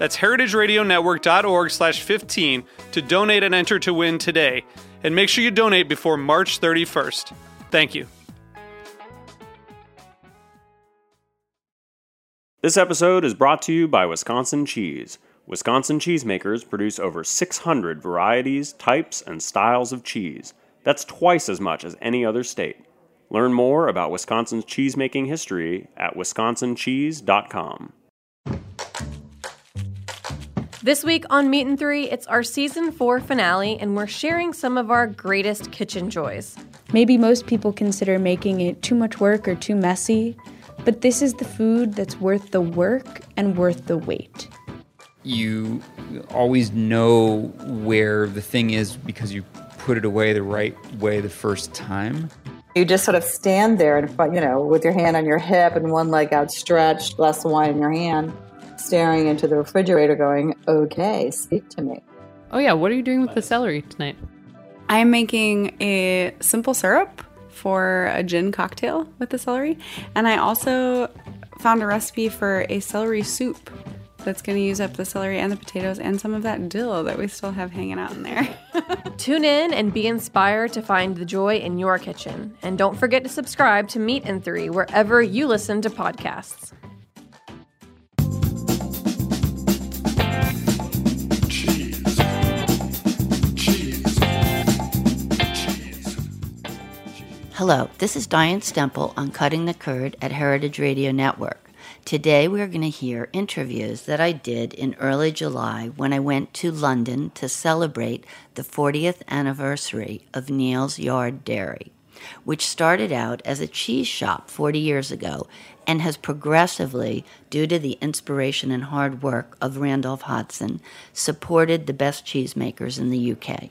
That's heritageradionetwork.org slash 15 to donate and enter to win today. And make sure you donate before March 31st. Thank you. This episode is brought to you by Wisconsin Cheese. Wisconsin cheesemakers produce over 600 varieties, types, and styles of cheese. That's twice as much as any other state. Learn more about Wisconsin's cheesemaking history at wisconsincheese.com. This week on Meat and Three, it's our season four finale, and we're sharing some of our greatest kitchen joys. Maybe most people consider making it too much work or too messy, but this is the food that's worth the work and worth the wait. You always know where the thing is because you put it away the right way the first time. You just sort of stand there and, you know, with your hand on your hip and one leg outstretched, glass of wine in your hand, staring into the refrigerator, going, okay, speak to me. Oh, yeah. What are you doing with the celery tonight? I'm making a simple syrup for a gin cocktail with the celery. And I also found a recipe for a celery soup that's going to use up the celery and the potatoes and some of that dill that we still have hanging out in there. Tune in and be inspired to find the joy in your kitchen. And don't forget to subscribe to Meat and Three wherever you listen to podcasts. Hello, this is Diane Stemple on Cutting the Curd at Heritage Radio Network. Today we are going to hear interviews that I did in early July when I went to London to celebrate the 40th anniversary of Neal's Yard Dairy, which started out as a cheese shop 40 years ago and has progressively, due to the inspiration and hard work of Randolph Hodgson, supported the best cheesemakers in the UK.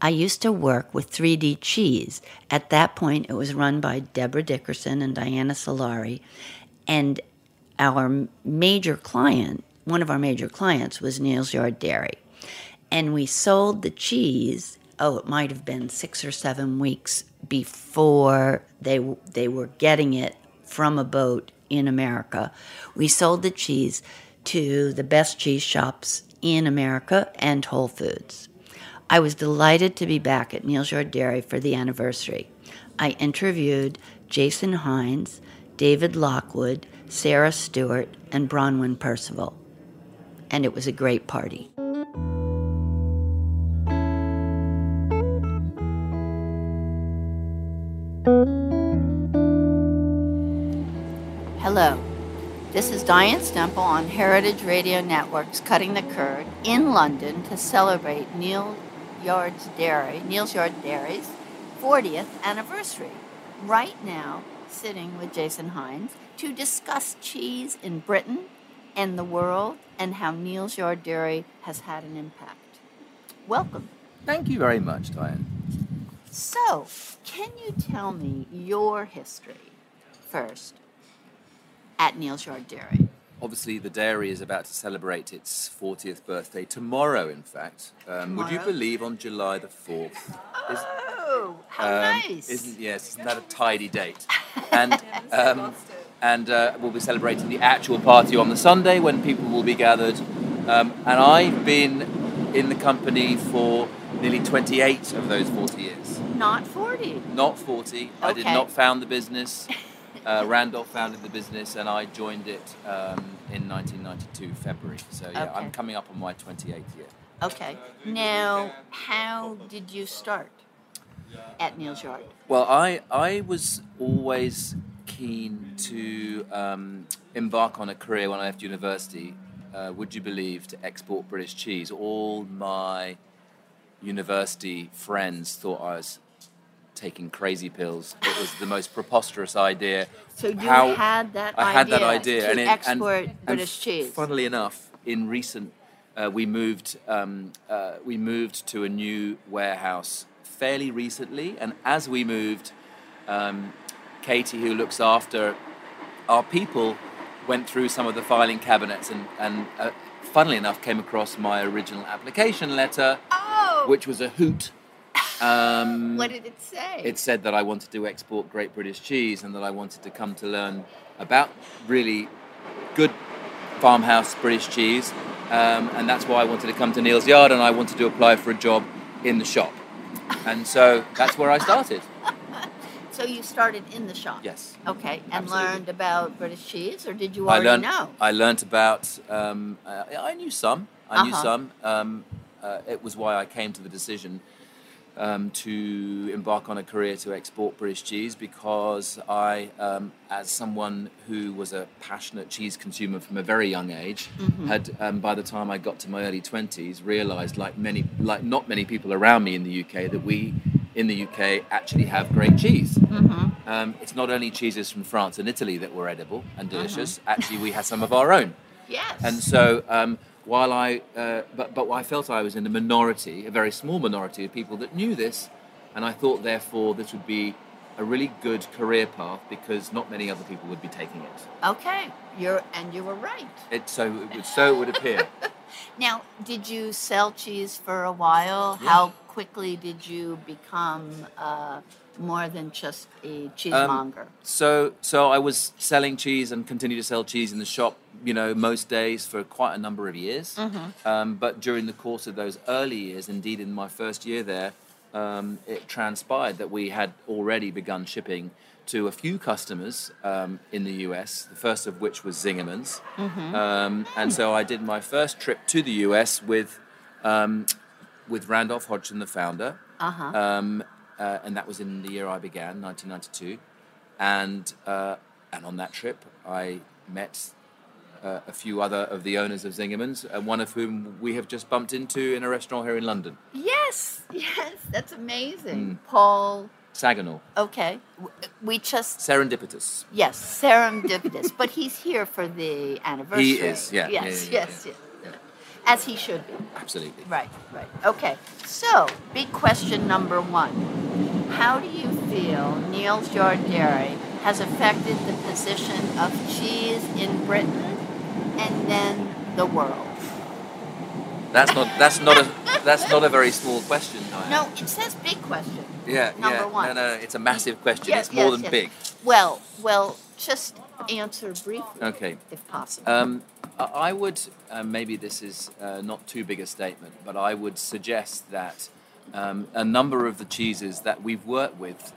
I used to work with 3D Cheese. At that point, it was run by Deborah Dickerson and Diana Solari. And our major client, one of our major clients, was Neal's Yard Dairy. And we sold the cheese, oh, it might have been six or seven weeks before they, they were getting it from a boat in America. We sold the cheese to the best cheese shops in America and Whole Foods. I was delighted to be back at Neal's Yard Dairy for the anniversary. I interviewed Jason Hinds, David Lockwood, Sara Stewart, and Bronwen Percival. And it was a great party. Hello. This is Diane Stemple on Heritage Radio Network's Cutting the Curd in London to celebrate Neal Yard's Dairy, Neal's Yard Dairy's 40th anniversary. Right now, sitting with Jason Hinds to discuss cheese in Britain and the world and how Neal's Yard Dairy has had an impact. Welcome. Thank you very much, Diane. So, can you tell me your history first at Neal's Yard Dairy? Obviously, the dairy is about to celebrate its 40th birthday tomorrow, in fact. Um, would you believe on July the 4th? Is, Oh, how um, nice. Isn't, yes, isn't that a tidy date? And, um, and uh, we'll be celebrating the actual party on the Sunday when people will be gathered. Um, and I've been in the company for nearly 28 of those 40 years. Not 40. Not 40. I did not found the business. Uh, Randolph founded the business, and I joined it um, in 1992 February. So yeah, Okay. I'm coming up on my 28th year. Okay. Now, how did you start? at Neal's Yard? Well, I I was always keen to um, embark on a career when I left university. Uh, would you believe to export British cheese? All my university friends thought I was taking crazy pills. It was the most preposterous idea. So you How- had that I had that idea idea, to and, it, export and, British and cheese. Funnily enough, in recent, uh, we moved um, uh, we moved to a new warehouse fairly recently, and as we moved, um, Katie, who looks after our people, went through some of the filing cabinets, and and uh, funnily enough, came across my original application letter, Oh, which was a hoot. Um, what did it say? it said that I wanted to export great British cheese and that I wanted to come to learn about really good farmhouse British cheese. Um, and that's why I wanted to come to Neal's Yard and I wanted to apply for a job in the shop. And so that's where I started. so you started in the shop. Yes. Okay, and Absolutely. learned about British cheese, or did you I already learned, know? I learned about, um, uh, I knew some. I knew Uh-huh. some. Um, uh, it was why I came to the decision um, to embark on a career to export British cheese because I, um, as someone who was a passionate cheese consumer from a very young age, Mm-hmm. had um, by the time I got to my early twenties realised, like many, like not many people around me in the UK, that we in the UK actually have great cheese. Mm-hmm. Um, it's not only cheeses from France and Italy that were edible and Uh-huh. delicious. Actually, we had some of our own. Yes. And so, um, while I, uh, but, but I felt I was in a minority, a very small minority of people that knew this, and I thought, therefore, this would be a really good career path because not many other people would be taking it. okay, you're and you were right. It so it would, so it would appear. Now, did you sell cheese for a while? Yeah. How quickly did you become uh, more than just a cheesemonger? So, so I was selling cheese and continue to sell cheese in the shop, you know, most days for quite a number of years. Um, but during the course of those early years, indeed in my first year there, um, it transpired that we had already begun shipping to a few customers um, in the US, the first of which was Zingerman's. Um, and so I did my first trip to the US with, um, with Randolph Hodgson, the founder. Uh-huh. Um, uh, and that was in the year I began, 1992. And, uh, and on that trip, I met uh, a few other of the owners of Zingerman's, and one of whom we have just bumped into in a restaurant here in London, yes, yes, that's amazing. Hmm. Paul, Saginaw. okay, we just Serendipitous. yes, serendipitous, but he's here for the anniversary. He is, yeah, yeah, Yes, yeah, yeah, yes, yes. As he should be. Absolutely. Right, right. Okay, so big question number one. How do you feel Neal's Yard Dairy has affected the position of cheese in Britain and then the world? That's not that's not a that's not a very small question. Diane. No, it says big question. Yeah, number yeah. one. No, no, it's a massive question. Yes, it's more yes, than yes. big. Well, well, just answer briefly, Okay. if possible. Um, I would, uh, maybe this is uh, not too big a statement, but I would suggest that um, a number of the cheeses that we've worked with,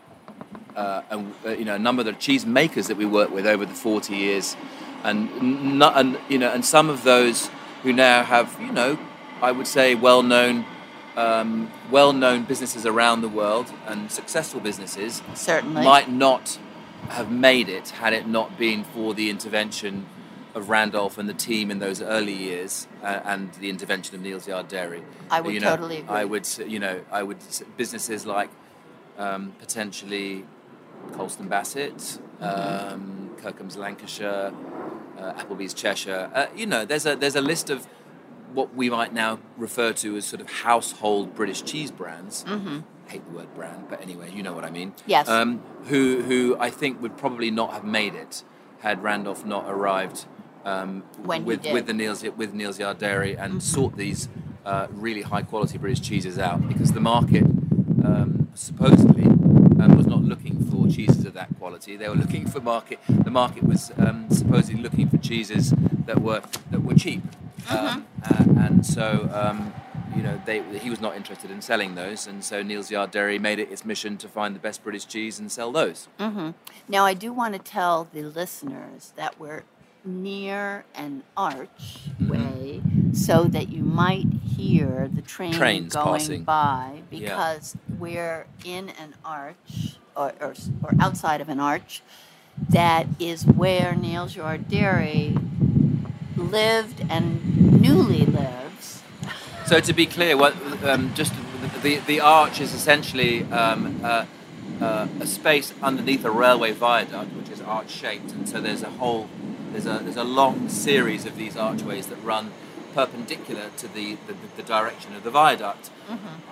uh, and, uh, you know, a number of the cheese makers that we worked with over the 40 years, and, n- and, you know, and some of those who now have, you know, I would say well-known, um, well-known businesses around the world and successful businesses Certainly. might not have made it had it not been for the intervention of Randolph and the team in those early years uh, and the intervention of Neal's Yard Dairy. I would You know, totally agree. I would, you know, I would businesses like um, potentially Colston Bassett, Mm-hmm. um, Kirkham's Lancashire, uh, Appleby's Cheshire. Uh, you know, there's a there's a list of what we might now refer to as sort of household British cheese brands. Hate the word brand, but anyway, you know what I mean. Mm-hmm. Yes. Um, who who I think would probably not have made it had Randolph not arrived um, with with the Neal's with Neal's Yard Dairy and sought these uh, really high quality British cheeses out because the market um, supposedly um, was not looking cheeses of that quality. They were looking for market. The market was um, supposedly looking for cheeses that were that were cheap, um, uh, and so um, you know they, he was not interested in selling those, and so Neal's Yard Dairy made it its mission to find the best British cheese and sell those. Now, I do want to tell the listeners that we're near an archway so that you might hear the train Trains going passing. by Yeah. because we're in an arch or, or, or outside of an arch that is where Yard Dairy lived and newly lives. So to be clear, what um, just the the arch is essentially um, uh, uh, a space underneath a railway viaduct, which is arch shaped, and so there's a whole there's a there's a long series of these archways that run perpendicular to the the, the direction of the viaduct.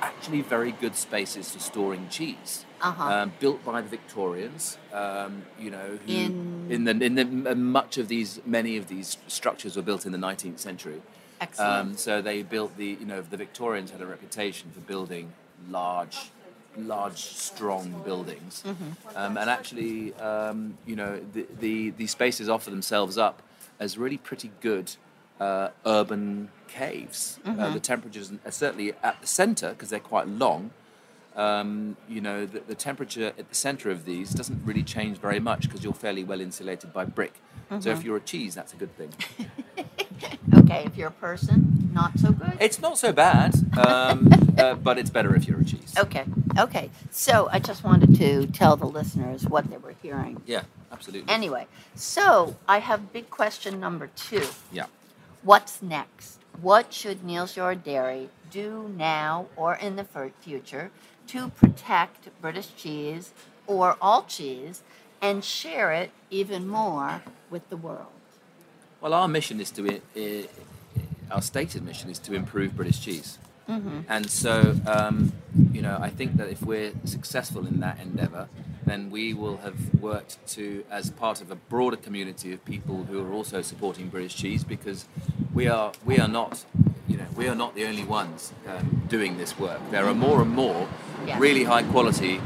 Actually, very good spaces for storing cheese. Uh-huh. Um, built by the Victorians, um, you know, who In- in the in the much of these many of these structures were built in the 19th century. Excellent. Um, so they built the, you know, the Victorians had a reputation for building large, large, strong buildings. Um, and actually, um, you know, the, the, these spaces offer themselves up as really pretty good uh, urban caves. Uh, the temperatures, are certainly at the center, because they're quite long, um, you know, the, the temperature at the center of these doesn't really change very much because you're fairly well insulated by brick. So if you're a cheese, that's a good thing. Okay, if you're a person, not so good. It's not so bad, um, uh, but it's better if you're a cheese. Okay, okay. So I just wanted to tell the listeners what they were hearing. Yeah, absolutely. Anyway, so I have big question number two. yeah. What's next? What should Neal's Yard Dairy do now or in the future to protect British cheese or all cheese and share it even more with the world? Well, our mission is to, uh, our stated mission is to improve British cheese. And so, um, you know, I think that if we're successful in that endeavour, then we will have worked to, as part of a broader community of people who are also supporting British cheese, because we are we are not, you know, we are not the only ones um, doing this work. There are more and more Yes. really high quality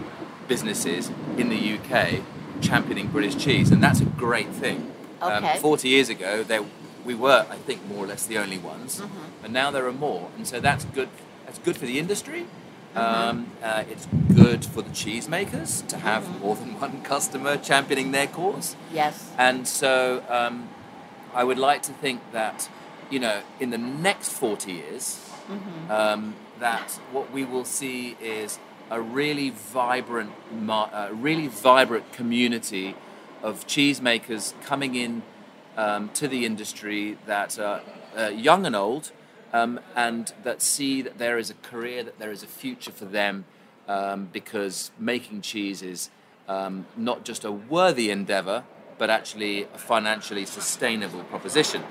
businesses in the UK championing British cheese, and that's a great thing. Okay. Um, 40 years ago, there, we were, I think, more or less the only ones, Mm-hmm. and now there are more, and so that's good. That's good for the industry. Mm-hmm. Um, uh, it's good for the cheesemakers to have Mm-hmm. more than one customer championing their cause. Yes. And so um, I would like to think that, you know, in the next 40 years, um, that what we will see is a really vibrant, uh, really vibrant community of cheesemakers coming in um, to the industry that are uh, young and old, um, and that see that there is a career, that there is a future for them, um, because making cheese is um, not just a worthy endeavor, but actually a financially sustainable proposition.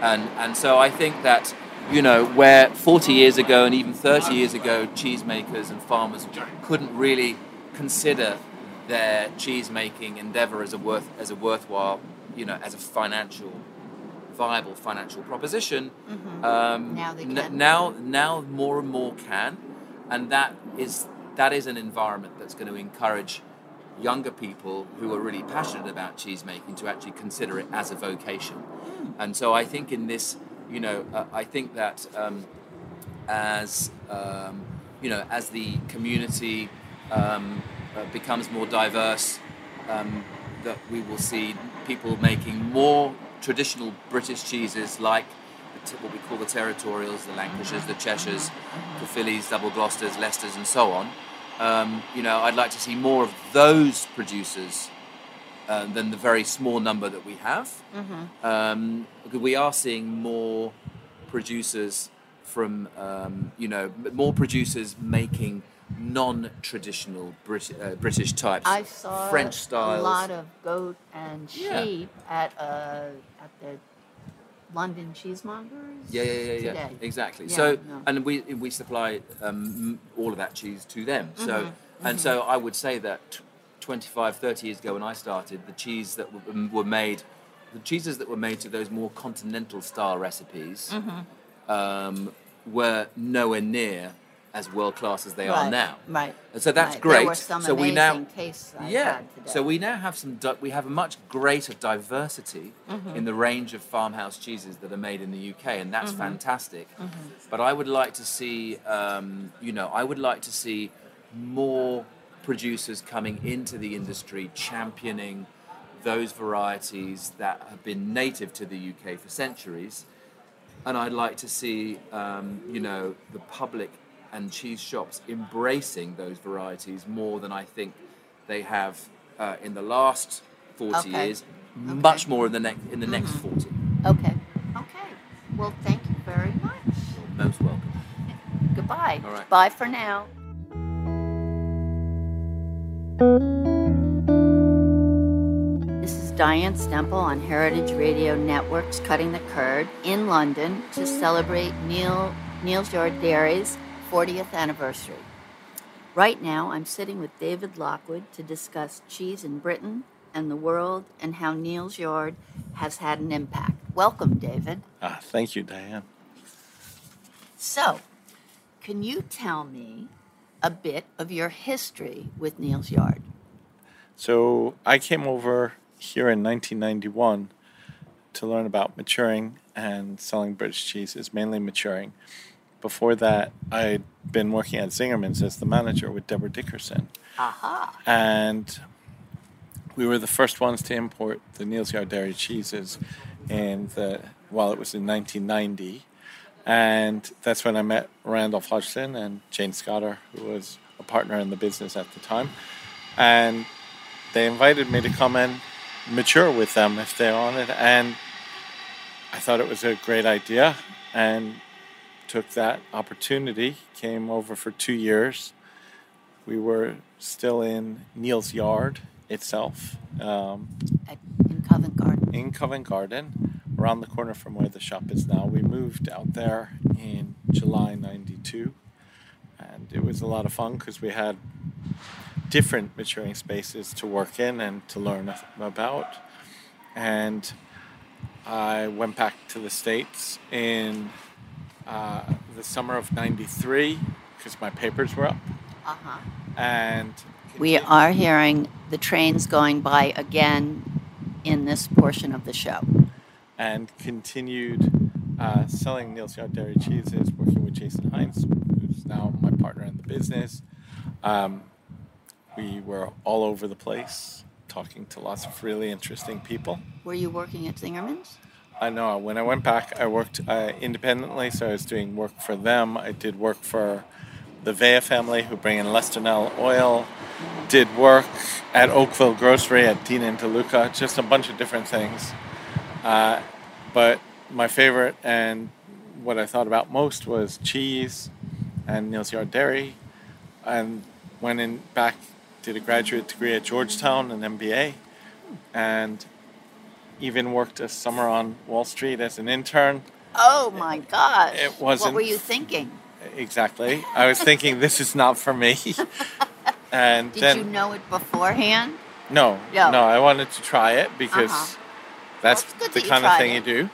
And, and so I think that, you know, where 40 years ago and even 30 years ago, cheesemakers and farmers couldn't really consider their cheese making endeavor as a, worth, as a worthwhile, you know, as a financial, viable financial proposition, um, Now they n- now, now more and more can. And that is, that is an environment that's going to encourage younger people who are really passionate about cheese making to actually consider it as a vocation. And so I think in this, you know, uh, I think that um, as um, you know, as the community um, uh, becomes more diverse, um, that we will see people making more traditional British cheeses like what we call the territorials, the Lancashires, the Cheshires, the Phillies, double Gloucesters, Leicesters, and so on. Um, you know, I'd like to see more of those producers uh, than the very small number that we have. Um, because we are seeing more producers from, um, you know, more producers making non-traditional Brit- uh, British types, I saw French styles. a lot of goat and Yeah. sheep at uh, at the London cheesemongers. Yeah, yeah, yeah, yeah. today. Exactly. Yeah, so, no. and we we supply um, all of that cheese to them. So, Mm-hmm, and so I would say that t- 25, 30 years ago when I started, the cheese that w- um, were made, the cheeses that were made to those more continental style recipes, Mm-hmm. um, were nowhere near as world class as they are now. Right. And so that's right. great. There were some so we now, yeah. So we now have some. We have a much greater diversity Mm-hmm. in the range of farmhouse cheeses that are made in the UK, and that's Mm-hmm. fantastic. But I would like to see, um, you know, I would like to see more producers coming into the industry championing those varieties that have been native to the UK for centuries. And I'd like to see, um, you know, the public and cheese shops embracing those varieties more than I think they have uh, in the last 40 Okay. years, much more in the, next in the next 40. Okay. Okay. Well, thank you very much. You're most welcome. Goodbye. All right. Bye for now. This is Diane Stemple on Heritage Radio Network's Cutting the Curd in London to celebrate Neal Neal's Yard Dairy's 40th anniversary. Right now, I'm sitting with David Lockwood to discuss cheese in Britain and the world and how Neal's Yard has had an impact. Welcome, David. Ah, thank you, Diane. So, can you tell me a bit of your history with Neal's Yard? So I came over here in 1991 to learn about maturing and selling British cheeses, mainly maturing. Before that, I'd been working at Zingerman's as the manager with Deborah Dickerson. Aha. And we were the first ones to import the Neal's Yard dairy cheeses in the while it was in 1990. And that's when I met Randolph Hodgson and Jane Scotter, who was a partner in the business at the time. And they invited me to come and mature with them if they wanted. And I thought it was a great idea and took that opportunity, came over for two years. We were still in Neal's Yard itself. Um, At, in Covent Garden. in Covent Garden, around the corner from where the shop is now. We moved out there in July 92, and it was a lot of fun because we had different maturing spaces to work in and to learn about. And I went back to the States in uh, the summer of 93 because my papers were up. Uh huh. And We are hearing the trains going by again in this portion of the show. and continued uh, selling Neal's Yard Dairy cheeses, working with Jason Hinds, who's now my partner in the business. Um, we were all over the place, talking to lots of really interesting people. Were you working at Zingerman's? I know when I went back, I worked uh, independently, so I was doing work for them. I did work for the Vea family, who bring in Lestonel oil. Did work at Oakville Grocery at Dean and DeLuca, just a bunch of different things. Uh, but my favorite and what I thought about most was cheese and Neal's Yard Dairy. And went in back, did a graduate degree at Georgetown, an MBA, and even worked a summer on Wall Street as an intern. Oh my gosh. It wasn't- What were you thinking? Exactly. I was thinking this is not for me. and Did then you know it beforehand? no, No. no, I wanted to try it because Uh-huh. that's the that kind of thing it. you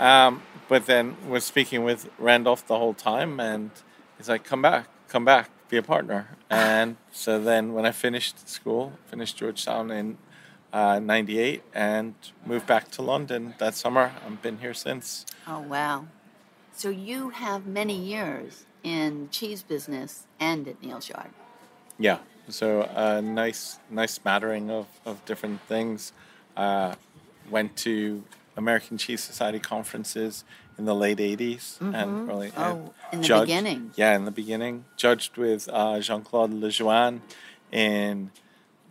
do. Um, but then was speaking with Randolph the whole time, and he's like, "Come back, come back, be a partner." And so then when I finished school, finished Georgetown in uh, '98, and moved back to London that summer. I've been here since. Oh wow. So you have many years in cheese business and at Neal's Yard. Yeah. So a nice, nice smattering of, of different things. Uh, went to American Cheese Society conferences in the late 80s and Mhm. early. Oh, and in the judged- beginning. Yeah, in the beginning. Judged with uh, Jean Claude Le Jaouen in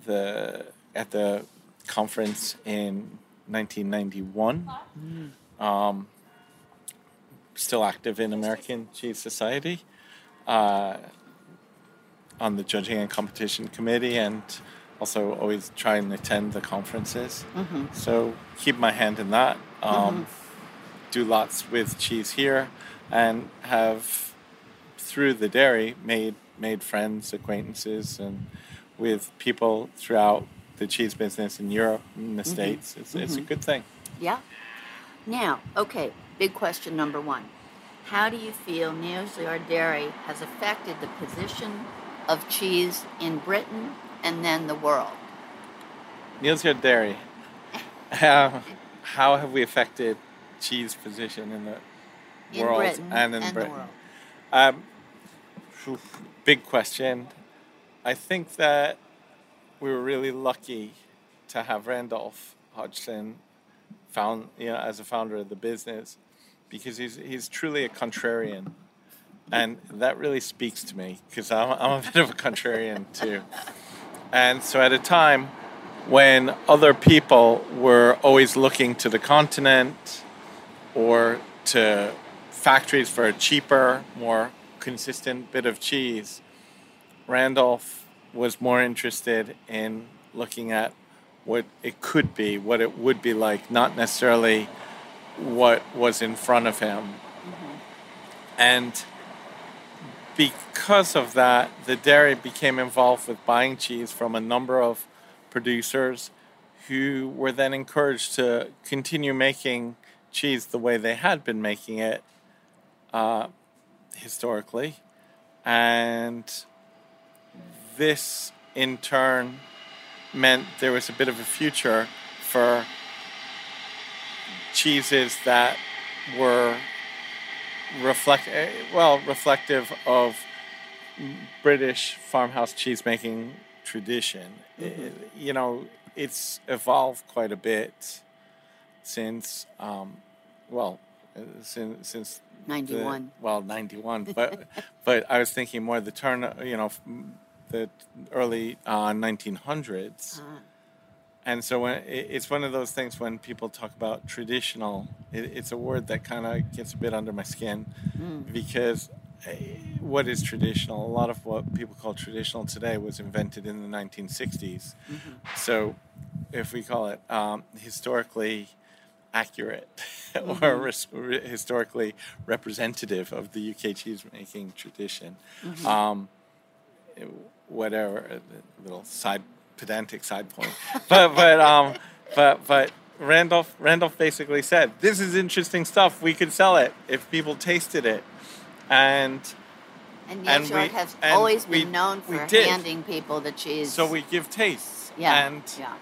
the at the conference in 1991. Um, still active in American Cheese Society. Uh, on the judging and competition committee and also always try and attend the conferences. Mhm. So keep my hand in that. Um, Do lots with cheese here and have through the dairy made made friends, acquaintances, and with people throughout the cheese business in Europe and the Mhm. States. It's, it's a Mhm. good thing. Yeah. Now, okay, big question number one. How do you feel Neal's Yard Dairy has affected the position of cheese in Britain and then the world? Neal's Yard Dairy. How, how have we affected cheese position in the In world Britain and in and Britain? Um, big question. I think that we were really lucky to have Randolph Hodgson found you know as a founder of the business because he's he's truly a contrarian, and that really speaks to me because I'm I'm a bit of a contrarian too, and so at a time when other people were always looking to the continent or to factories for a cheaper, more consistent bit of cheese, Randolph was more interested in looking at what it could be, what it would be like, not necessarily what was in front of him. And because of that, the dairy became involved with buying cheese from a number of producers who were then encouraged to continue making cheese the way they had been making it uh, historically. And this, in turn, meant there was a bit of a future for cheeses that were reflect eh, well reflective of British farmhouse cheese making tradition. Mm-hmm. Eh, you know, it's evolved quite a bit since um, well uh, since since the- 91. well, ninety one, but but I was thinking more the turn, you know, the early uh, nineteen hundreds. And so when it- it's one of those things when people talk about traditional, it, it's a word that kind of gets a bit under my skin Mm. because eh, what is traditional? A lot of what people call traditional today was invented in the 1960s. So if we call it um, historically accurate or Mhm. res- re- historically representative of the UK cheese making tradition, Mhm. um, eh, whatever, a little side pedantic side point, but but um, but but Randolph Randolph basically said, "This is interesting stuff. We could sell it if people tasted it," and And and Neal's Yard we- has always we- been known for handing people the cheese. so we give tastes. Yeah, and yeah.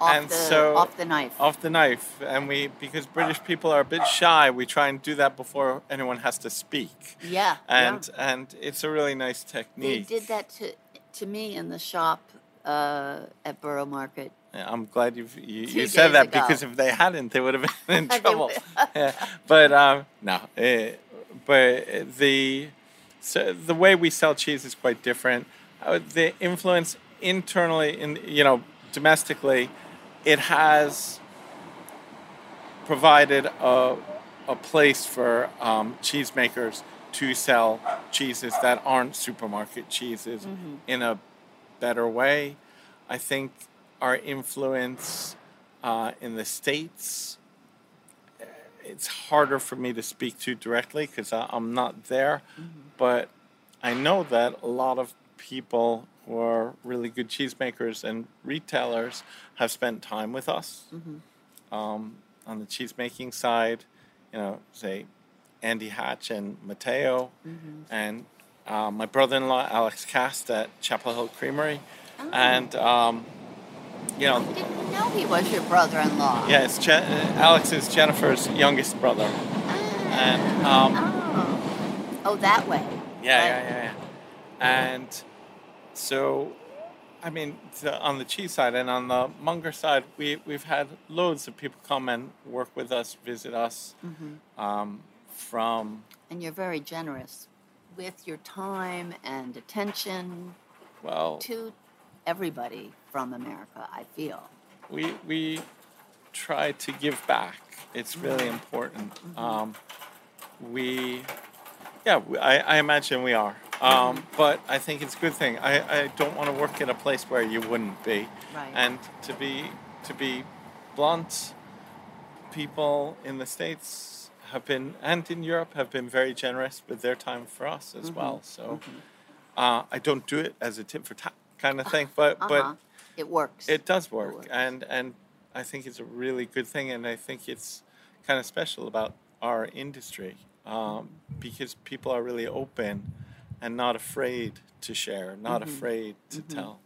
Off and the- so off the knife. Off the knife, and we because British people are a bit shy, we try and do that before anyone has to speak. Yeah, and and it's a really nice technique. did that to to me in the shop uh, at Borough Market. Yeah, I'm glad you've, you you said that ago. because if they hadn't, they would have been in trouble. Yeah, But um, no, eh, but the so the way we sell cheese is quite different. Uh, the influence internally, in you know, domestically, it has provided a a place for um, cheesemakers to sell cheeses that aren't supermarket cheeses Mhm. in a better way. I think our influence uh, in the States, eh, it's harder for me to speak to directly because I'm not there. But I know that a lot of people who are really good cheesemakers and retailers have spent time with us um, on the cheese making side. You know, say Andy Hatch and Mateo, and uh, my brother-in-law Alex Cast at Chapel Hill Creamery, and um, you know, Didn't know he was your brother-in-law. yeah, it's Je- Alex is Jennifer's youngest brother, and um, Oh, that way. yeah, yeah, yeah, yeah, and so. I mean, the, on the cheese side and on the monger side, we, we've had loads of people come and work with us, visit us Mhm. um, from And you're very generous with your time and attention Well- to everybody from America, I feel. we we try to give back. It's really important. Um, we, yeah, I, I imagine we are. Um, but I think it's a good thing. I, I don't want to work in a place where you wouldn't be. Right. And to be to be blunt, people in the states have been and in Europe have been very generous with their time for us as Mhm. well. So uh, I don't do it as a tip for tat kind of thing, but Uh-huh. but It works. it does work, and and I think it's a really good thing, and I think it's kind of special about our industry um, because people are really open and not afraid to share, not Mhm. afraid to Mhm. tell.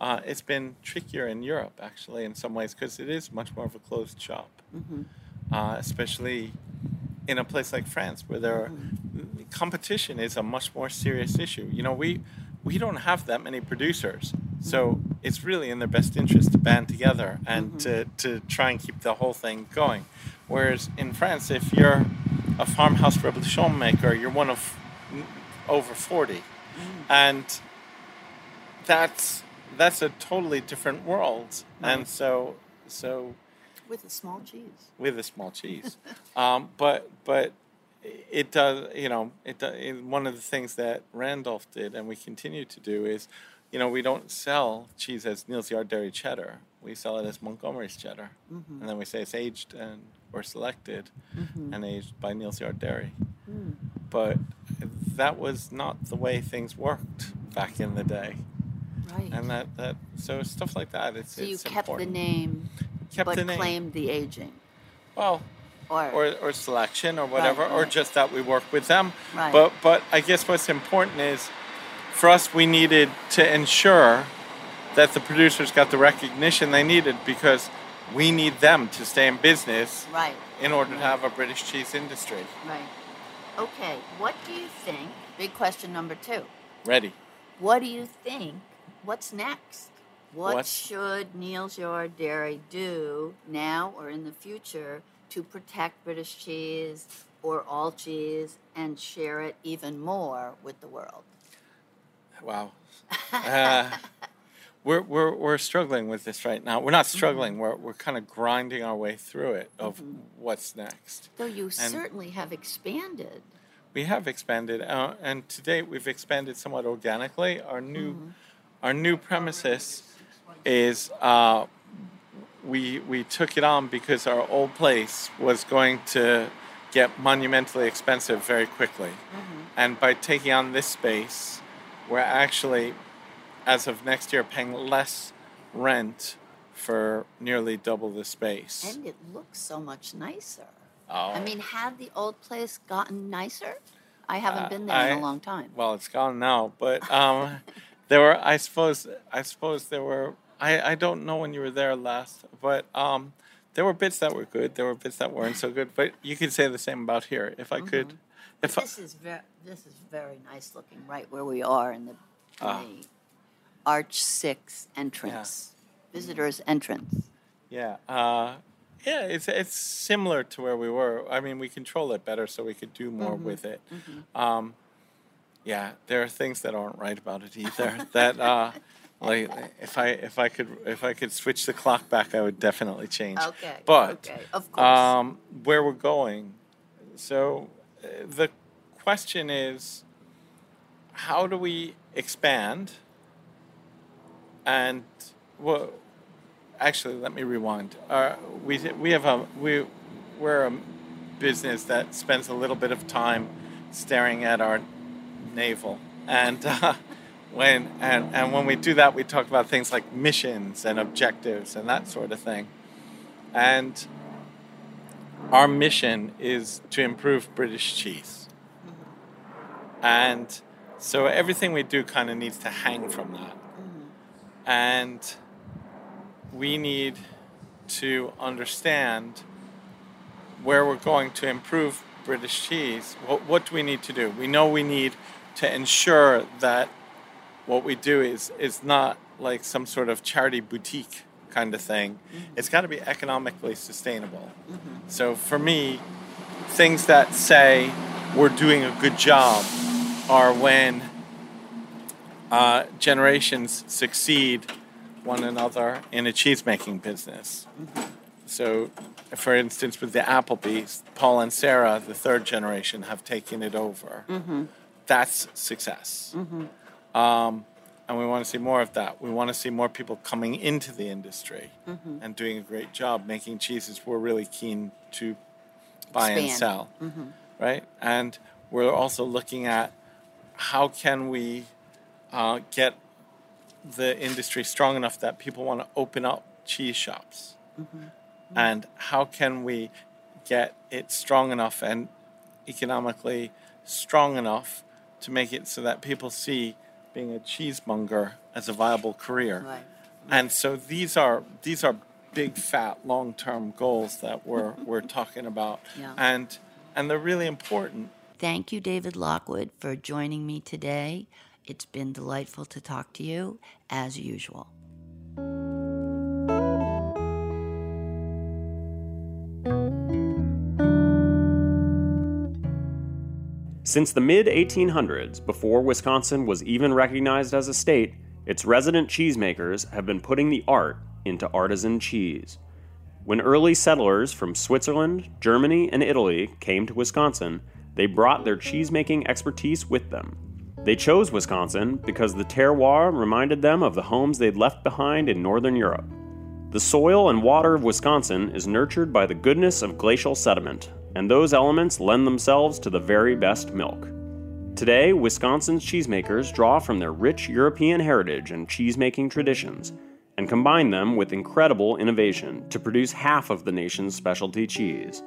Uh, it's been trickier in Europe actually in some ways because it is much more of a closed shop, Mhm. uh, especially in a place like France where there are, competition is a much more serious issue. You know, we we don't have that many producers, so mm-hmm. it's really in their best interest to band together and mm-hmm. to, to try and keep the whole thing going. Whereas in France, if you're a farmhouse Reblochon maker, you're one of mm, over 40. Mm. And that's that's a totally different world. And so so With a small cheese. with a small cheese. um, but but it does, you know, it, do- it one of the things that Randolph did, and we continue to do, is, you know, we don't sell cheese as Neal's Yard Dairy Cheddar. We sell it as Montgomery's Cheddar, Mhm. and then we say it's aged and or selected Mhm. and aged by Neal's Yard Dairy. Mm. But that was not the way things worked back in the day. Right. And that, that so stuff like that. It's So you it's kept important. the name, Kept but the name. claimed the aging. Well, Or, or, or selection or whatever, or right. just that we work with them. Right. But but I guess what's important is for us we needed to ensure that the producers got the recognition they needed because we need them to stay in business right, in order to have a British cheese industry. right. Okay, what do you think? Big question number two. Ready. What do you think? What's next? What What's- should Neal's Yard Dairy do now or in the future to protect British cheese or all cheese and share it even more with the world? Wow. Uh, we're, we're, we're struggling with this right now. We're not struggling, we're, we're kind of grinding our way through it of what's next. Though you And- certainly have expanded. We have expanded, uh, and to date we've expanded somewhat organically. Our new, our new premises is uh, we we took it on because our old place was going to get monumentally expensive very quickly, and by taking on this space, we're actually, as of next year, paying less rent for nearly double the space. And it looks so much nicer. Oh. I mean, had the old place gotten nicer? I haven't Uh, been there in a long time. Well, it's gone now, but um, there were, I suppose, I suppose there were. I, I don't know when you were there last, but um, there were bits that were good. There were bits that weren't so good. But you could say the same about here. If I could, if I, this is very this is very nice looking right where we are in the, Ah. the Arch Six entrance, visitors entrance. yeah, uh, yeah, it's it's similar to where we were. I mean, we control it better, so we could do more Mhm, with it. mhm. Um, yeah, there are things that aren't right about it either. that uh, like if I if I could if I could switch the clock back, I would definitely change. Okay, But okay, of course. um, where we're going, so uh, the question is, how do we expand? And well, actually, let me rewind. Uh, we we have a we we're a business that spends a little bit of time staring at our navel, and uh, when and and when we do that, we talk about things like missions and objectives and that sort of thing, and our mission is to improve British cheese, and so everything we do kind of needs to hang from that and we need to understand where we're going to improve British cheese. What, what do we need to do? We know we need to ensure that what we do is is not like some sort of charity boutique kind of thing. It's got to be economically sustainable. So for me, things that say we're doing a good job are when uh, generations succeed one another in a cheese making business. So, for instance, with the Appleby's, Paul and Sarah, the third generation, have taken it over. Mm-hmm. That's success. Mm-hmm. Um, and we want to see more of that. We want to see more people coming into the industry Mhm. and doing a great job making cheeses we're really keen to buy and Expand. sell Mhm. right? And we're also looking at how can we uh, get the industry strong enough that people want to open up cheese shops, Mhm. and how can we get it strong enough and economically strong enough to make it so that people see being a cheesemonger as a viable career. Right. And so these are these are big fat long-term goals that we're we're talking about. Yeah. And and they're really important. Thank you, David Lockwood, for joining me today. It's been delightful to talk to you, as usual. Since the mid 1800s, before Wisconsin was even recognized as a state, its resident cheesemakers have been putting the art into artisan cheese. When early settlers from Switzerland, Germany, and Italy came to Wisconsin, they brought their cheesemaking expertise with them. They chose Wisconsin because the terroir reminded them of the homes they'd left behind in northern Europe. The soil and water of Wisconsin is nurtured by the goodness of glacial sediment, and those elements lend themselves to the very best milk. Today, Wisconsin's cheesemakers draw from their rich European heritage and cheesemaking traditions and combine them with incredible innovation to produce half of the nation's specialty cheese.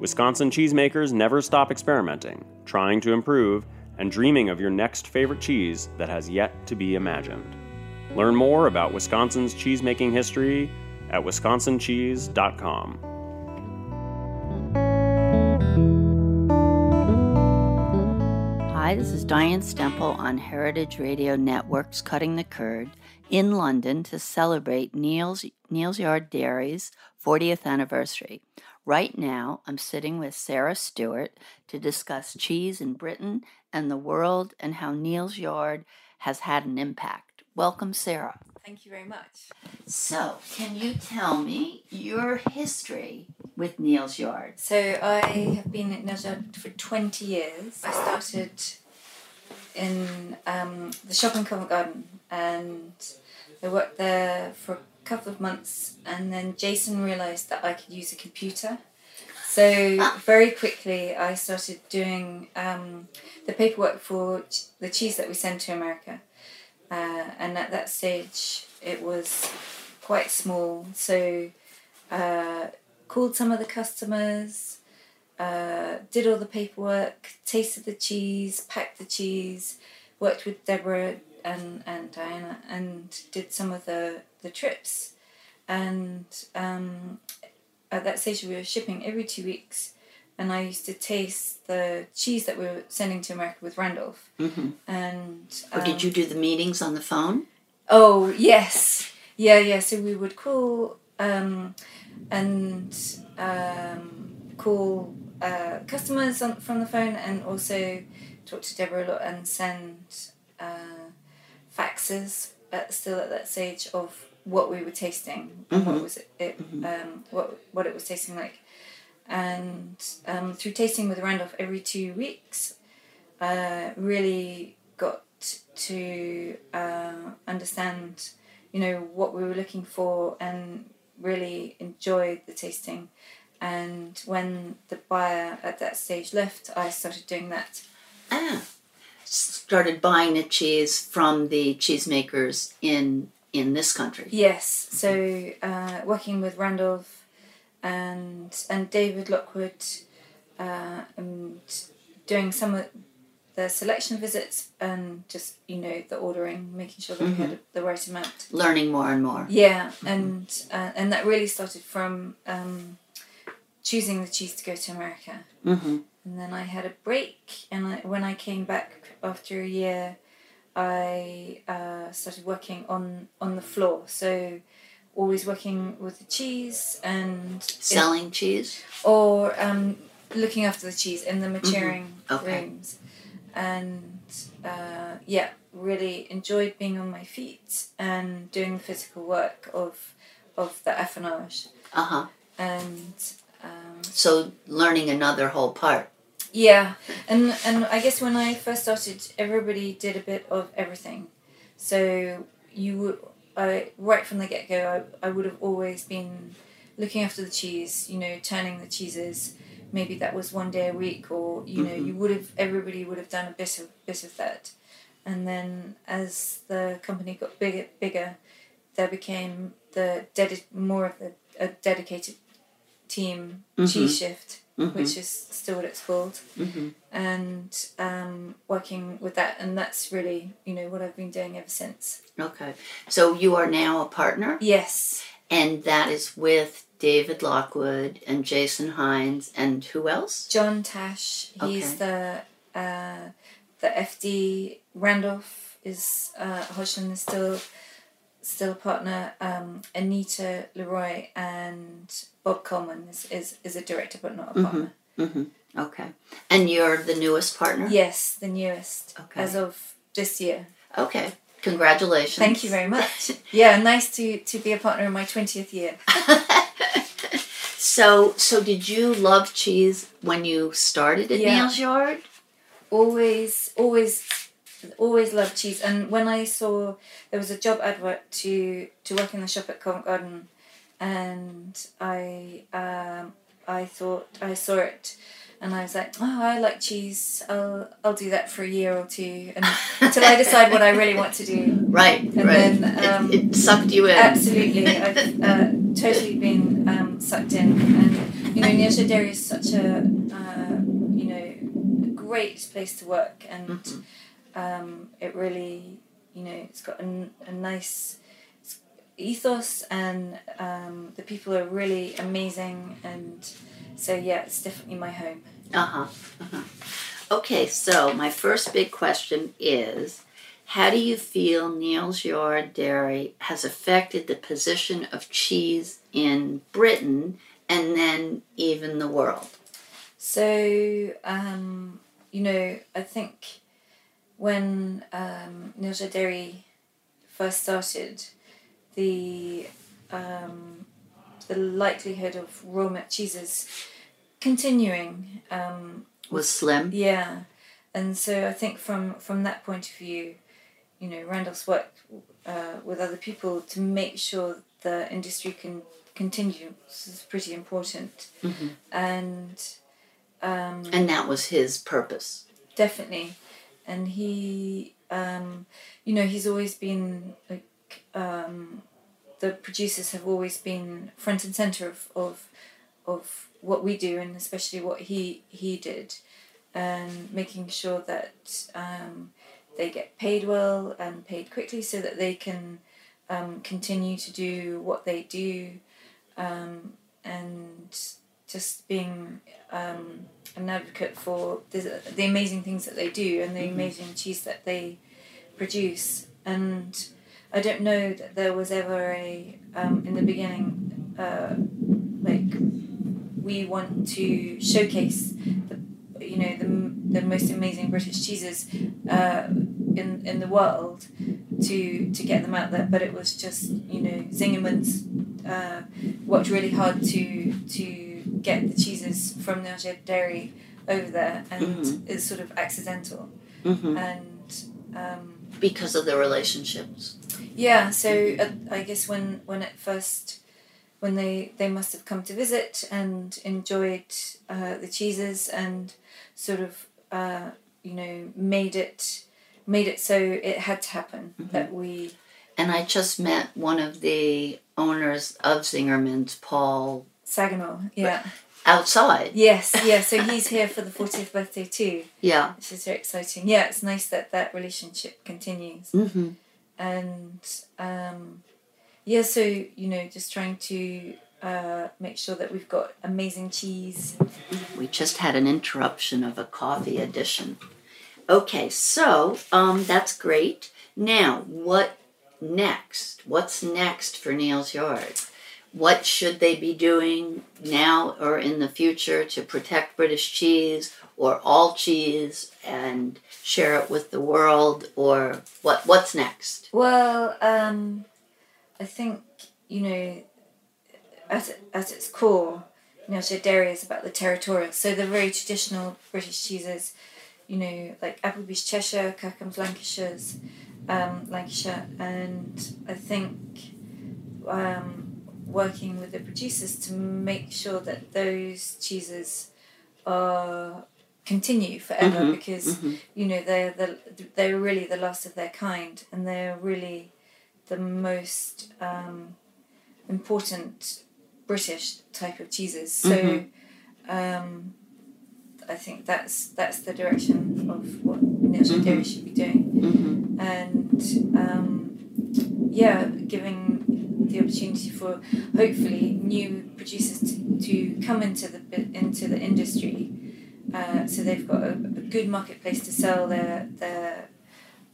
Wisconsin cheesemakers never stop experimenting, trying to improve, and dreaming of your next favorite cheese that has yet to be imagined. Learn more about Wisconsin's cheesemaking history at wisconsincheese.com. Hi, this is Diane Stemple on Heritage Radio Network's Cutting the Curd in London to celebrate Neal's, Neal's Yard Dairy's 40th anniversary. Right now, I'm sitting with Sara Stewart to discuss cheese in Britain and the world and how Neil's Yard has had an impact. Welcome, Sara. Thank you very much. So, can you tell me your history with Neal's Yard? So, I have been at Neal's Yard for 20 years. I started in um, the shop in Covent Garden and I worked there for a couple of months and then Jason realised that I could use a computer. So very quickly I started doing um, the paperwork for the cheese that we send to America. Uh, and at that stage it was quite small. So uh, called some of the customers, uh, did all the paperwork, tasted the cheese, packed the cheese, worked with Deborah and, and Diana, and did some of the, the trips. And um, at that stage, we were shipping every two weeks, and I used to taste the cheese that we were sending to America with Randolph. Mm-hmm. And Or did um, you do the meetings on the phone? Oh yes, yeah, yeah. So we would call um, and um, call uh, customers on, from the phone, and also talk to Deborah a lot and send uh, faxes. At, still at that stage of what we were tasting, and what was it, it um, what what it was tasting like, and um, through tasting with Randolph every two weeks, uh, really got to uh, understand, you know, what we were looking for and really enjoyed the tasting. And when the buyer at that stage left, I started doing that. Ah, started buying the cheese from the cheesemakers in in this country. Yes, so uh, working with Randolph and and David Lockwood, uh, and doing some of the selection visits and just you know the ordering, making sure that we had the right amount. Learning more and more. Yeah, and uh, and that really started from um, choosing the cheese to go to America. Mm-hmm. And then I had a break, and I, when I came back after a year, I uh, started working on on the floor. So, always working with the cheese and Selling cheese. or um, looking after the cheese in the maturing Okay. rooms. And uh, yeah, really enjoyed being on my feet and doing the physical work of of the affinage. Uh huh. And um, So learning another whole part. yeah, and and I guess when I first started, everybody did a bit of everything. So you would, I right from the get go, I, I would have always been looking after the cheese. You know, turning the cheeses. Maybe that was one day a week, or you know, Mhm. you would have everybody would have done a bit of bit of that. And then as the company got bigger, bigger, there became the dedi- more of the a dedicated team Mhm. cheese shift, Mhm. which is still what it's called Mm-hmm. and um, working with that and that's really you know what i've been doing ever since Okay. So you are now a partner, yes and that is with David Lockwood and Jason Hinds and who else? john tash he's the uh, the fd randolph is uh, hodgson is still still a partner um, anita leroy and bob coleman is, is, is a director but not a partner Mm-hmm. Okay. And you're the newest partner? Yes, the newest Okay. as of this year. Okay. Congratulations. Thank you very much. yeah, nice to to be a partner in my twentieth year. So, so did you love cheese when you started at Yeah. Neal's Yard? always always always loved cheese and when i saw there was a job advert to to work in the shop at covent garden and i um i thought i saw it and i was like oh i like cheese. I'll i'll do that for a year or two and until i decide what i really want to do. Right, and right. then um, it, it sucked you in. Absolutely, I've uh, totally been um, sucked in, and you know, Neal's Yard Dairy is such a uh, you know great place to work, and um, it really you know it's got a, a nice ethos, and um, the people are really amazing, and so yeah, it's definitely my home. Uh huh. Uh-huh. Okay, so my first big question is how do you feel Neal's Yard Dairy has affected the position of cheese in Britain and then even the world? So, um, you know, I think when um, Neal's Yard Dairy first started, the um, the likelihood of raw milk cheeses continuing um, Was slim? Yeah, and so I think from from that point of view, you know, Randolph's worked uh, with other people to make sure the industry can continue. This is pretty important, Mhm. and um, And that was his purpose. definitely and he um you know he's always been like um the producers have always been front and center of of of what we do and especially what he he did and making sure that um they get paid well and paid quickly so that they can um, continue to do what they do um, and just being um, an advocate for the, the amazing things that they do and the Mhm. amazing cheese that they produce. And I don't know that there was ever a, um, in the beginning, uh, like, we want to showcase the, you know, the, the most amazing British cheeses uh, in, in the world to, to get them out there. But it was just, you know, Zingerman's uh, worked really hard to, to get the cheeses from the Dairy over there, and Mhm. it's sort of accidental. Mhm. And um, Because of the relationships. Yeah, so uh, I guess when when it first when they they must have come to visit and enjoyed uh, the cheeses and sort of uh, you know made it made it so it had to happen that we And I just met one of the owners of Zingerman's, Paul, Saginaw yeah outside. yes yeah so he's here for the 40th birthday too Yeah. which is very exciting yeah it's nice that that relationship continues Mm-hmm. And um, yeah, so you know, just trying to uh, make sure that we've got amazing cheese. We just had an interruption of a coffee edition. Okay, so um, that's great. Now, what next? What's next for Neal's Yard? What should they be doing now or in the future to protect British cheese or all cheese and share it with the world? Or what? What's next? Well, um, I think you know, at at its core, you know, so dairy is about the territorial. So the very traditional British cheeses, you know, like Appleby's Cheshire, Kirkham's Lancashire's, um, Lancashire, and I think um, working with the producers to make sure that those cheeses are continue forever Mhm, because mhm. you know they're the they're really the last of their kind and they're really the most um, important British type of cheeses. So Mhm. um, I think that's that's the direction of what Neal Mhm. Dairy should be doing, Mhm. and um, yeah, giving the opportunity for hopefully new producers to, to come into the into the industry. Uh, so they've got a, a good marketplace to sell their their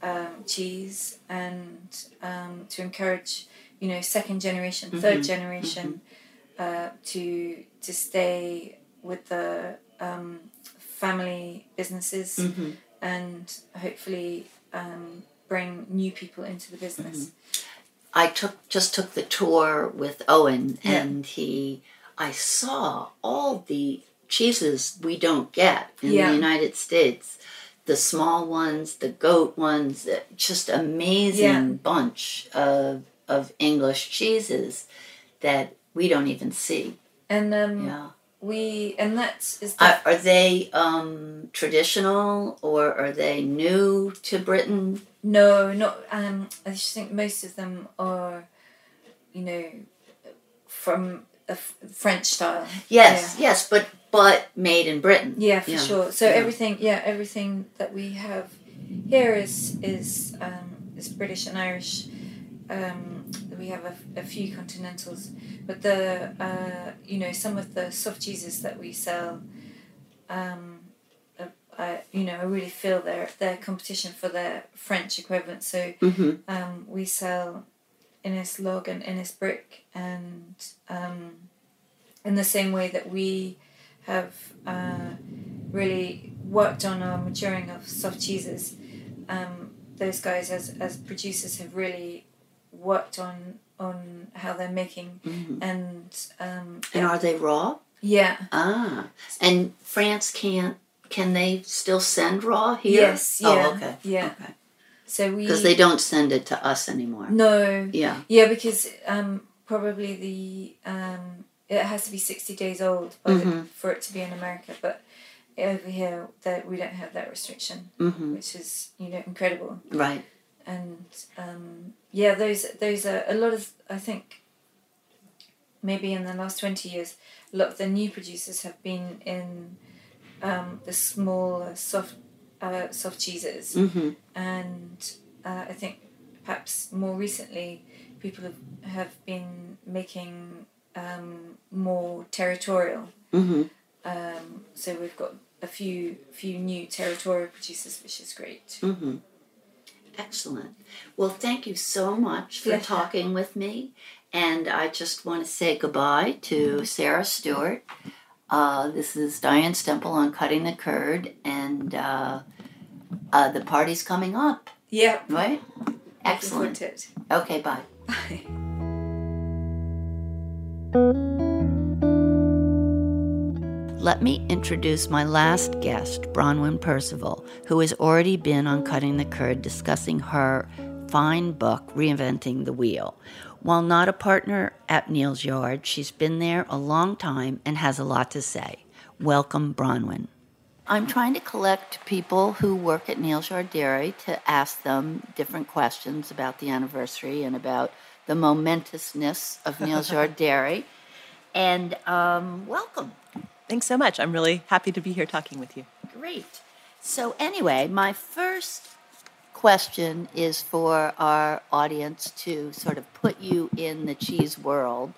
um, cheese and um, to encourage you know second generation, third Mhm, generation uh, to to stay with the um, family businesses Mhm. and hopefully um, bring new people into the business. I took just took the tour with Owen, Yeah. and he. I saw all the cheeses we don't get in Yeah. the United States. The small ones, the goat ones, just amazing Yeah. bunch of of English cheeses that we don't even see. And um, Yeah. we and that's is Are, are they um, traditional or are they new to Britain? No, not. Um, I just think most of them are, you know, from a f- French style. Yes, yes, but but made in Britain. Yeah, for sure. So yeah. everything, yeah, everything that we have here is is um, is British and Irish. Um, we have a, a few continentals, but the uh, you know some of the soft cheeses that we sell, um, uh, I, you know, I really feel their their competition for their French equivalent. So Mhm. um, we sell Innes Log and Innes Brick, and um, in the same way that we have uh, really worked on our maturing of soft cheeses. Um, those guys, as, as producers, have really worked on on how they're making Mhm. and um, And are they raw? yeah Ah, and France can't. Can they still send raw here? yes yeah Oh, okay. yeah so we Because they don't send it to us anymore. no Yeah. yeah because um, probably the um, it has to be 60 days old Mhm. for it to be in America but over here that we don't have that restriction Mhm. which is you know incredible Right. and um, yeah, those those are a lot of I think maybe in the last twenty years, a lot of the new producers have been in um, the smaller soft uh, soft cheeses, Mhm. and uh, I think perhaps more recently people have, have been making um, more territorial. Mhm. Um, so we've got a few few new territorial producers, which is great. hmm Excellent. Well, thank you so much for Pleasure. talking with me. And I just want to say goodbye to Sara Stewart. Uh, this is Diane Stemple on Cutting the Curd, and uh, uh, the party's coming up, Yeah. right? Excellent. Okay, bye. Let me introduce my last guest, Bronwen Percival, who has already been on Cutting the Curd discussing her fine book, Reinventing the Wheel. While not a partner at Neal's Yard, she's been there a long time and has a lot to say. Welcome, Bronwen. I'm trying to collect people who work at Neal's Yard Dairy to ask them different questions about the anniversary and about the momentousness of Yard Dairy. And um, welcome. Thanks so much. I'm really happy to be here talking with you. Great. So, anyway, my first question is for our audience to sort of put you in the cheese world.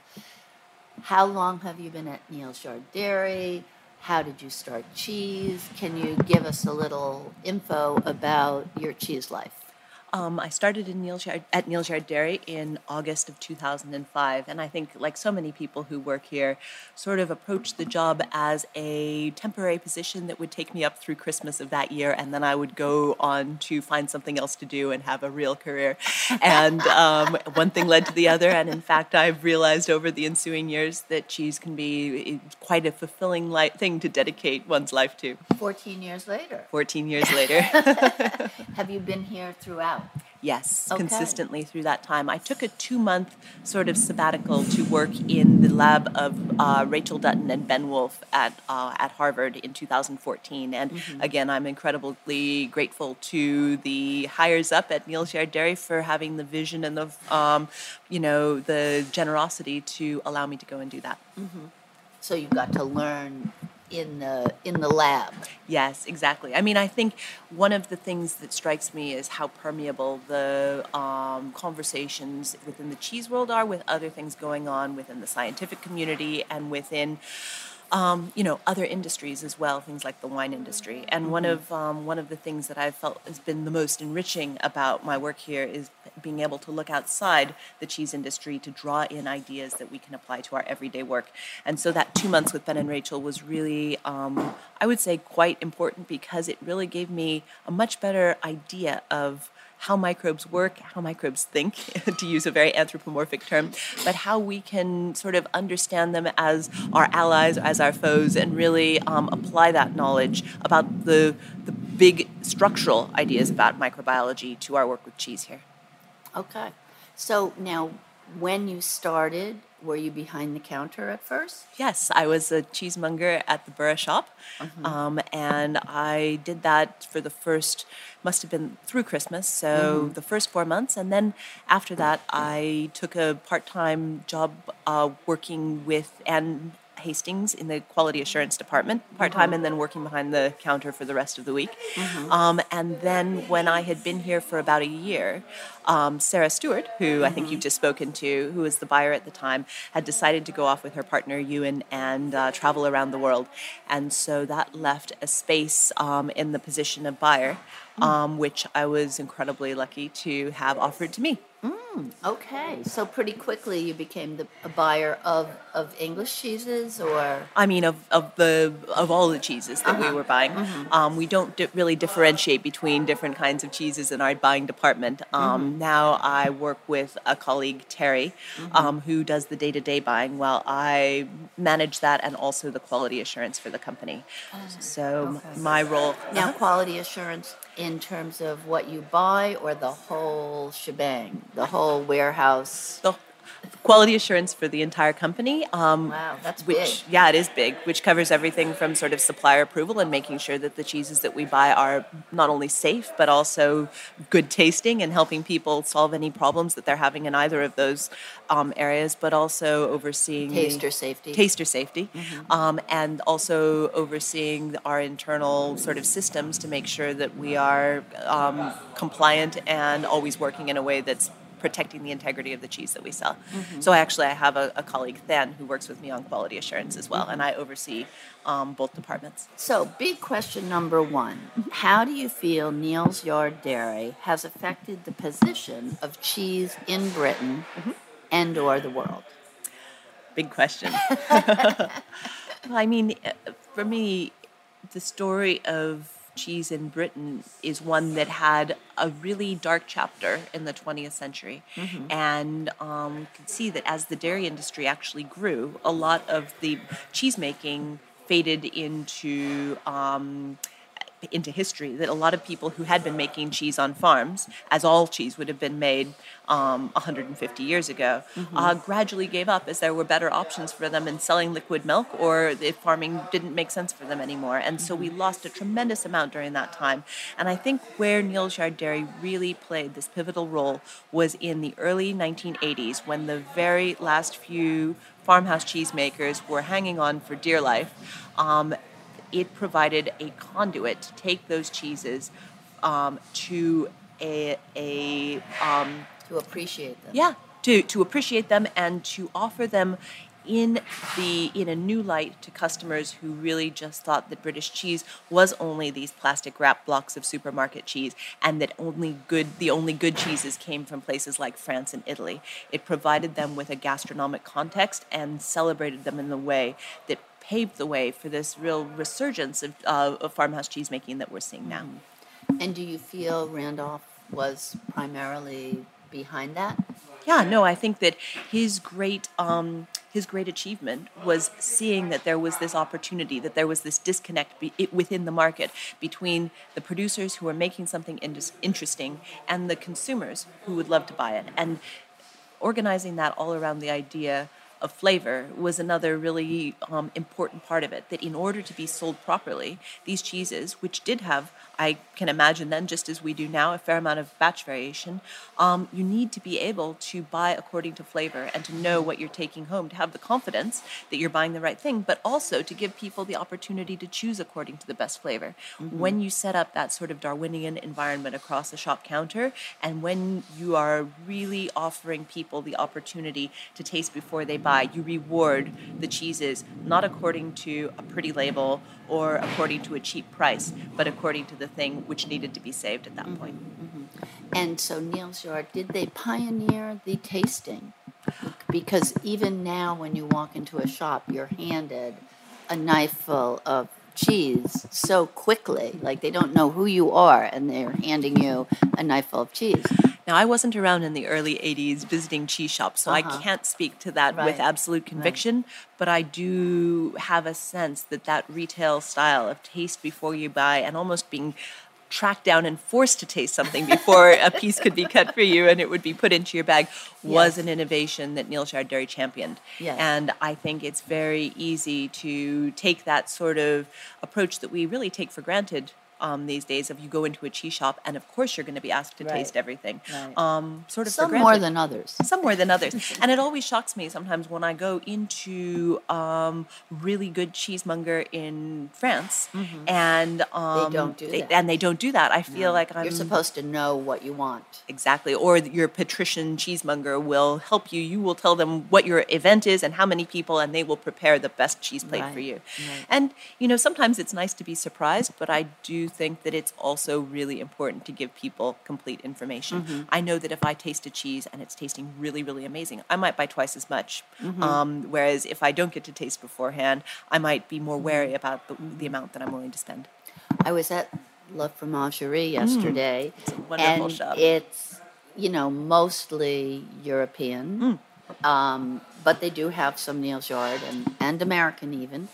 How long have you been at Neal's Yard Dairy? How did you start cheese? Can you give us a little info about your cheese life? Um, I started in Neal's Yard, at Neal's Yard Dairy in August of 2005, and I think, like so many people who work here, sort of approached the job as a temporary position that would take me up through Christmas of that year, and then I would go on to find something else to do and have a real career. And um, one thing led to the other, and in fact, I've realized over the ensuing years that cheese can be eh, quite a fulfilling li- thing to dedicate one's life to. 14 years later. 14 years later. Have you been here throughout? Yes, Okay. consistently through that time. I took a two month sort of sabbatical to work in the lab of uh, Rachel Dutton and Ben Wolfe at, uh, at Harvard in 2014. And Mhm. again, I'm incredibly grateful to the hires up at Yard Dairy for having the vision and the, um, you know, the generosity to allow me to go and do that. hmm So you got to learn in the in the lab. Yes, exactly. I mean, I think one of the things that strikes me is how permeable the um, conversations within the cheese world are with other things going on within the scientific community and within um, you know, other industries as well, things like the wine industry. And one Mhm. of um, one of the things that I've felt has been the most enriching about my work here is being able to look outside the cheese industry to draw in ideas that we can apply to our everyday work. And so that two months with Ben and Rachel was really, um, I would say, quite important because it really gave me a much better idea of how microbes work, how microbes think, to use a very anthropomorphic term, but how we can sort of understand them as our allies, as our foes, and really um, apply that knowledge about the, the big structural ideas about microbiology to our work with cheese here. Okay. So now, when you started, were you behind the counter at first? Yes, I was a cheesemonger at the Borough Shop, Mhm. um, and I did that for the first, must have been through Christmas, so Mhm. the first four months, and then after that, I took a part-time job uh, working with Anne Hastings in the quality assurance department, part-time, Mhm. and then working behind the counter for the rest of the week. Mhm. Um, and then when I had been here for about a year, um, Sara Stewart, who I think Mhm. you've just spoken to, who was the buyer at the time, had decided to go off with her partner Ewan and uh, travel around the world. And so that left a space um, in the position of buyer, Mm. um, which I was incredibly lucky to have offered to me. Mm, okay. So pretty quickly you became the, a buyer of, of English cheeses or? I mean, of, of the of all the cheeses that we Uh-huh. were buying, Mhm. um, we don't di- really differentiate between different kinds of cheeses in our buying department. Um, Mhm. Now I work with a colleague Terry, Mhm. um, who does the day to day buying, while I manage that and also the quality assurance for the company. So okay. my role Now, quality assurance in terms of what you buy or the whole shebang, the whole warehouse? The quality assurance for the entire company. Um, Wow, that's which, big. Yeah, it is big, which covers everything from sort of supplier approval and making sure that the cheeses that we buy are not only safe, but also good tasting and helping people solve any problems that they're having in either of those um, areas, but also overseeing Taster safety. Taster safety. Mhm. Um, and also overseeing our internal sort of systems to make sure that we are um, compliant and always working in a way that's protecting the integrity of the cheese that we sell. Mhm. So I actually I have a, a colleague Than who works with me on quality assurance as well, and I oversee um, both departments. So, big question number one How do you feel Neal's Yard Dairy has affected the position of cheese in Britain and or the world? Big question. I mean, uh, for me, the story of cheese in Britain is one that had a really dark chapter in the 20th century. Mhm. And um, you can see that as the dairy industry actually grew, a lot of the cheese making faded into. Um, into history that a lot of people who had been making cheese on farms, as all cheese would have been made um, 150 years ago, uh, gradually gave up as there were better options for them in selling liquid milk or if farming didn't make sense for them anymore. And so we lost a tremendous amount during that time. And I think where Neal's Yard Dairy really played this pivotal role was in the early 1980s when the very last few farmhouse cheesemakers were hanging on for dear life. Um, it provided a conduit to take those cheeses um, to a, a um, to appreciate them. Yeah, to to appreciate them and to offer them in the in a new light to customers who really just thought that British cheese was only these plastic wrap blocks of supermarket cheese and that only good the only good cheeses came from places like France and Italy. It provided them with a gastronomic context and celebrated them in the way that paved the way for this real resurgence of, uh, of farmhouse cheese making that we're seeing now. And do you feel Randolph was primarily behind that? Yeah, no, I think that his great um, his great achievement was seeing that there was this opportunity, that there was this disconnect be- within the market between the producers who were making something indus- interesting and the consumers who would love to buy it, and organizing that all around the idea of flavor was another really um, important part of it. That in order to be sold properly, these cheeses, which did have, I can imagine then, just as we do now, a fair amount of batch variation, um, you need to be able to buy according to flavor and to know what you're taking home, to have the confidence that you're buying the right thing, but also to give people the opportunity to choose according to the best flavor. Mhm. When you set up that sort of Darwinian environment across the shop counter, and when you are really offering people the opportunity to taste before they buy buy, you reward the cheeses not according to a pretty label or according to a cheap price, but according to the thing which needed to be saved at that Mm-hmm. point. And so, Neal's Yard, did they pioneer the tasting? Because even now, when you walk into a shop, you're handed a knife full of cheese so quickly. Like they don't know who you are, and they're handing you a knife full of cheese. Now, I wasn't around in the early 80s visiting cheese shops, so Uh-huh. I can't speak to that with absolute conviction, but I do have a sense that that retail style of taste before you buy and almost being tracked down and forced to taste something before a piece could be cut for you and it would be put into your bag was Yes. an innovation that Neal Dairy championed. Yes. And I think it's very easy to take that sort of approach that we really take for granted um, these days of you go into a cheese shop and of course you're going to be asked to Right. taste everything. Right. Um, sort of for Some more than others. Some more than others. and it always shocks me sometimes when I go into um, really good cheesemonger in France and um, don't do that. And they don't do that. I feel like I'm You're supposed to know what you want. Exactly. Or your patrician cheesemonger will help you. You will tell them what your event is and how many people, and they will prepare the best cheese plate for you. right. And, you know, sometimes it's nice to be surprised, but I do think that it's also really important to give people complete information. Mhm. I know that if I taste a cheese and it's tasting really, really amazing, I might buy twice as much. Mhm. Um, whereas if I don't get to taste beforehand, I might be more wary about the, the amount that I'm willing to spend. I was at La Fromagerie yesterday, It's a wonderful and shop. it's you know mostly European, um, but they do have some Neal's Yard and, and American even.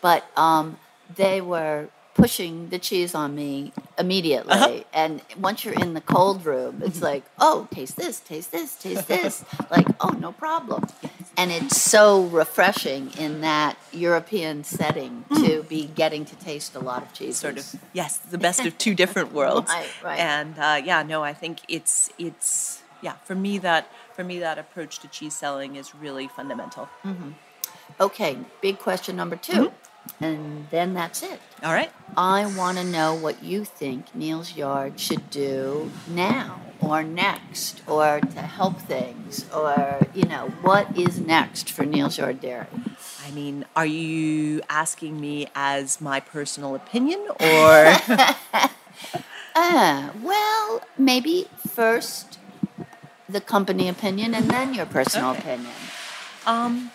But um, they were pushing the cheese on me immediately, and once you're in the cold room, it's like, oh, taste this, taste this, taste this, like, oh, no problem. And it's so refreshing in that European setting to be getting to taste a lot of cheese. Sort of, yes, the best of two different worlds. Right, right. And uh, yeah, no, I think it's it's yeah for me that for me that approach to cheese selling is really fundamental. Mhm. Okay, big question number 2 and then that's it. All right. I want to know what you think Neal's Yard should do now or next or to help things or, you know, what is next for Neal's Yard Dairy? I mean, are you asking me as my personal opinion or? Uh, well, maybe first the company opinion and then your personal Okay. opinion. Um,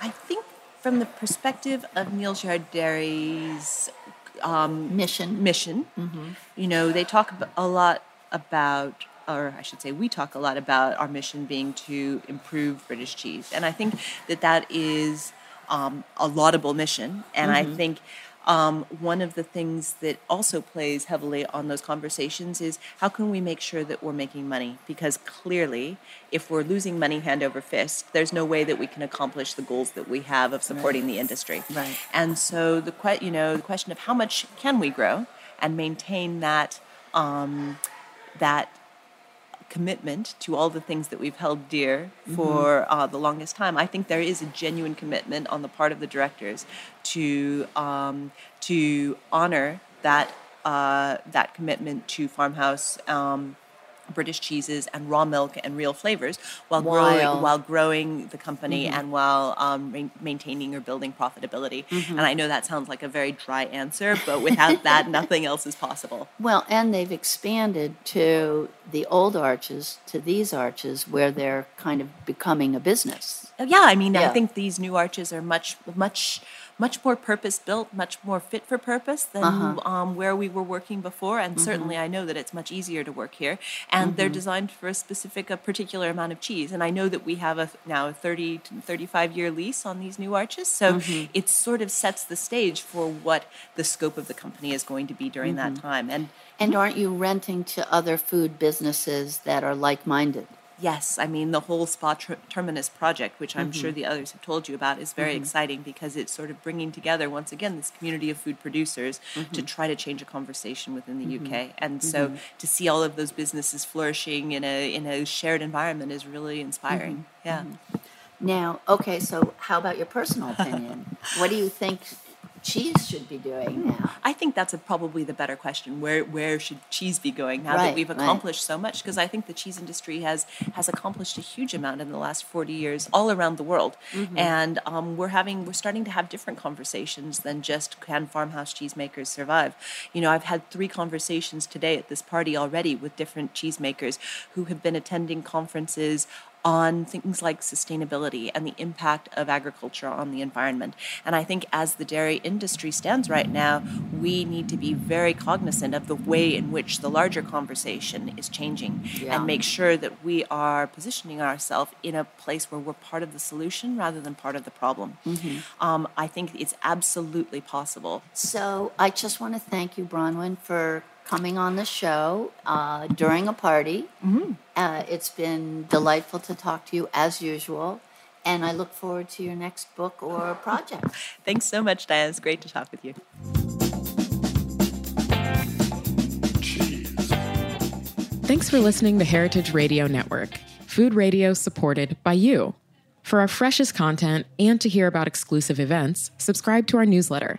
I think from the perspective of Neal Yard Dairy's um, mission, mission, you know, they talk a lot about, or I should say, we talk a lot about our mission being to improve British cheese, and I think that that is um, a laudable mission, and I Mhm. think. Um, one of the things that also plays heavily on those conversations is how can we make sure that we're making money? Because clearly, if we're losing money hand over fist, there's no way that we can accomplish the goals that we have of supporting the industry. Right. And so the que- you know the question of how much can we grow and maintain that um, that commitment to all the things that we've held dear for uh, the longest time. I think there is a genuine commitment on the part of the directors to um, to honor that uh, that commitment to farmhouse. Um, British cheeses and raw milk and real flavors, while While- growing while growing the company Mhm. and while um, ma- maintaining or building profitability. Mhm. And I know that sounds like a very dry answer, but without that, nothing else is possible. Well, and they've expanded to the old arches to these arches where they're kind of becoming a business. Uh, Yeah, I mean, I think these new arches are much, much, much more purpose built, much more fit for purpose than Uh-huh. um, where we were working before. And certainly, I know that it's much easier to work here. And they're Mhm. designed for a specific, a particular amount of cheese. And I know that we have a now a 30 to 35 year lease on these new arches, so Mhm. it sort of sets the stage for what the scope of the company is going to be during that Mhm. time. And And aren't you renting to other food businesses that are like minded? Yes, I mean the whole Spa Ter- Terminus project, which I'm sure Mhm. the others have told you about, is very Mhm. exciting because it's sort of bringing together once again this community of food producers to Mhm. try to change a conversation within the. UK. And so Mhm. to see all of those businesses flourishing in a in a shared environment is really inspiring. Mhm. Yeah. Now, okay, so how about your personal opinion? what do you think cheese should be doing now? I think that's a, probably the better question. Where where should cheese be going now Right, that we've right. accomplished so much? Because I think the cheese industry has has accomplished a huge amount in the last forty years all around the world, Mhm. and um, we're having we're starting to have different conversations than just can farmhouse cheesemakers survive. You know, I've had three conversations today at this party already with different cheesemakers who have been attending conferences on things like sustainability and the impact of agriculture on the environment. And I think as the dairy industry stands right now, we need to be very cognizant of the way in which the larger conversation is changing Yeah. and make sure that we are positioning ourselves in a place where we're part of the solution rather than part of the problem. Mhm. Um, I think it's absolutely possible. So I just want to thank you, Bronwen, for coming on the show uh, during a party. Uh, it's been delightful to talk to you as usual, and I look forward to your next book or project. Thanks so much, Diane. It's great to talk with you. Thanks for listening to Heritage Radio Network, food radio supported by you. For our freshest content and to hear about exclusive events, subscribe to our newsletter.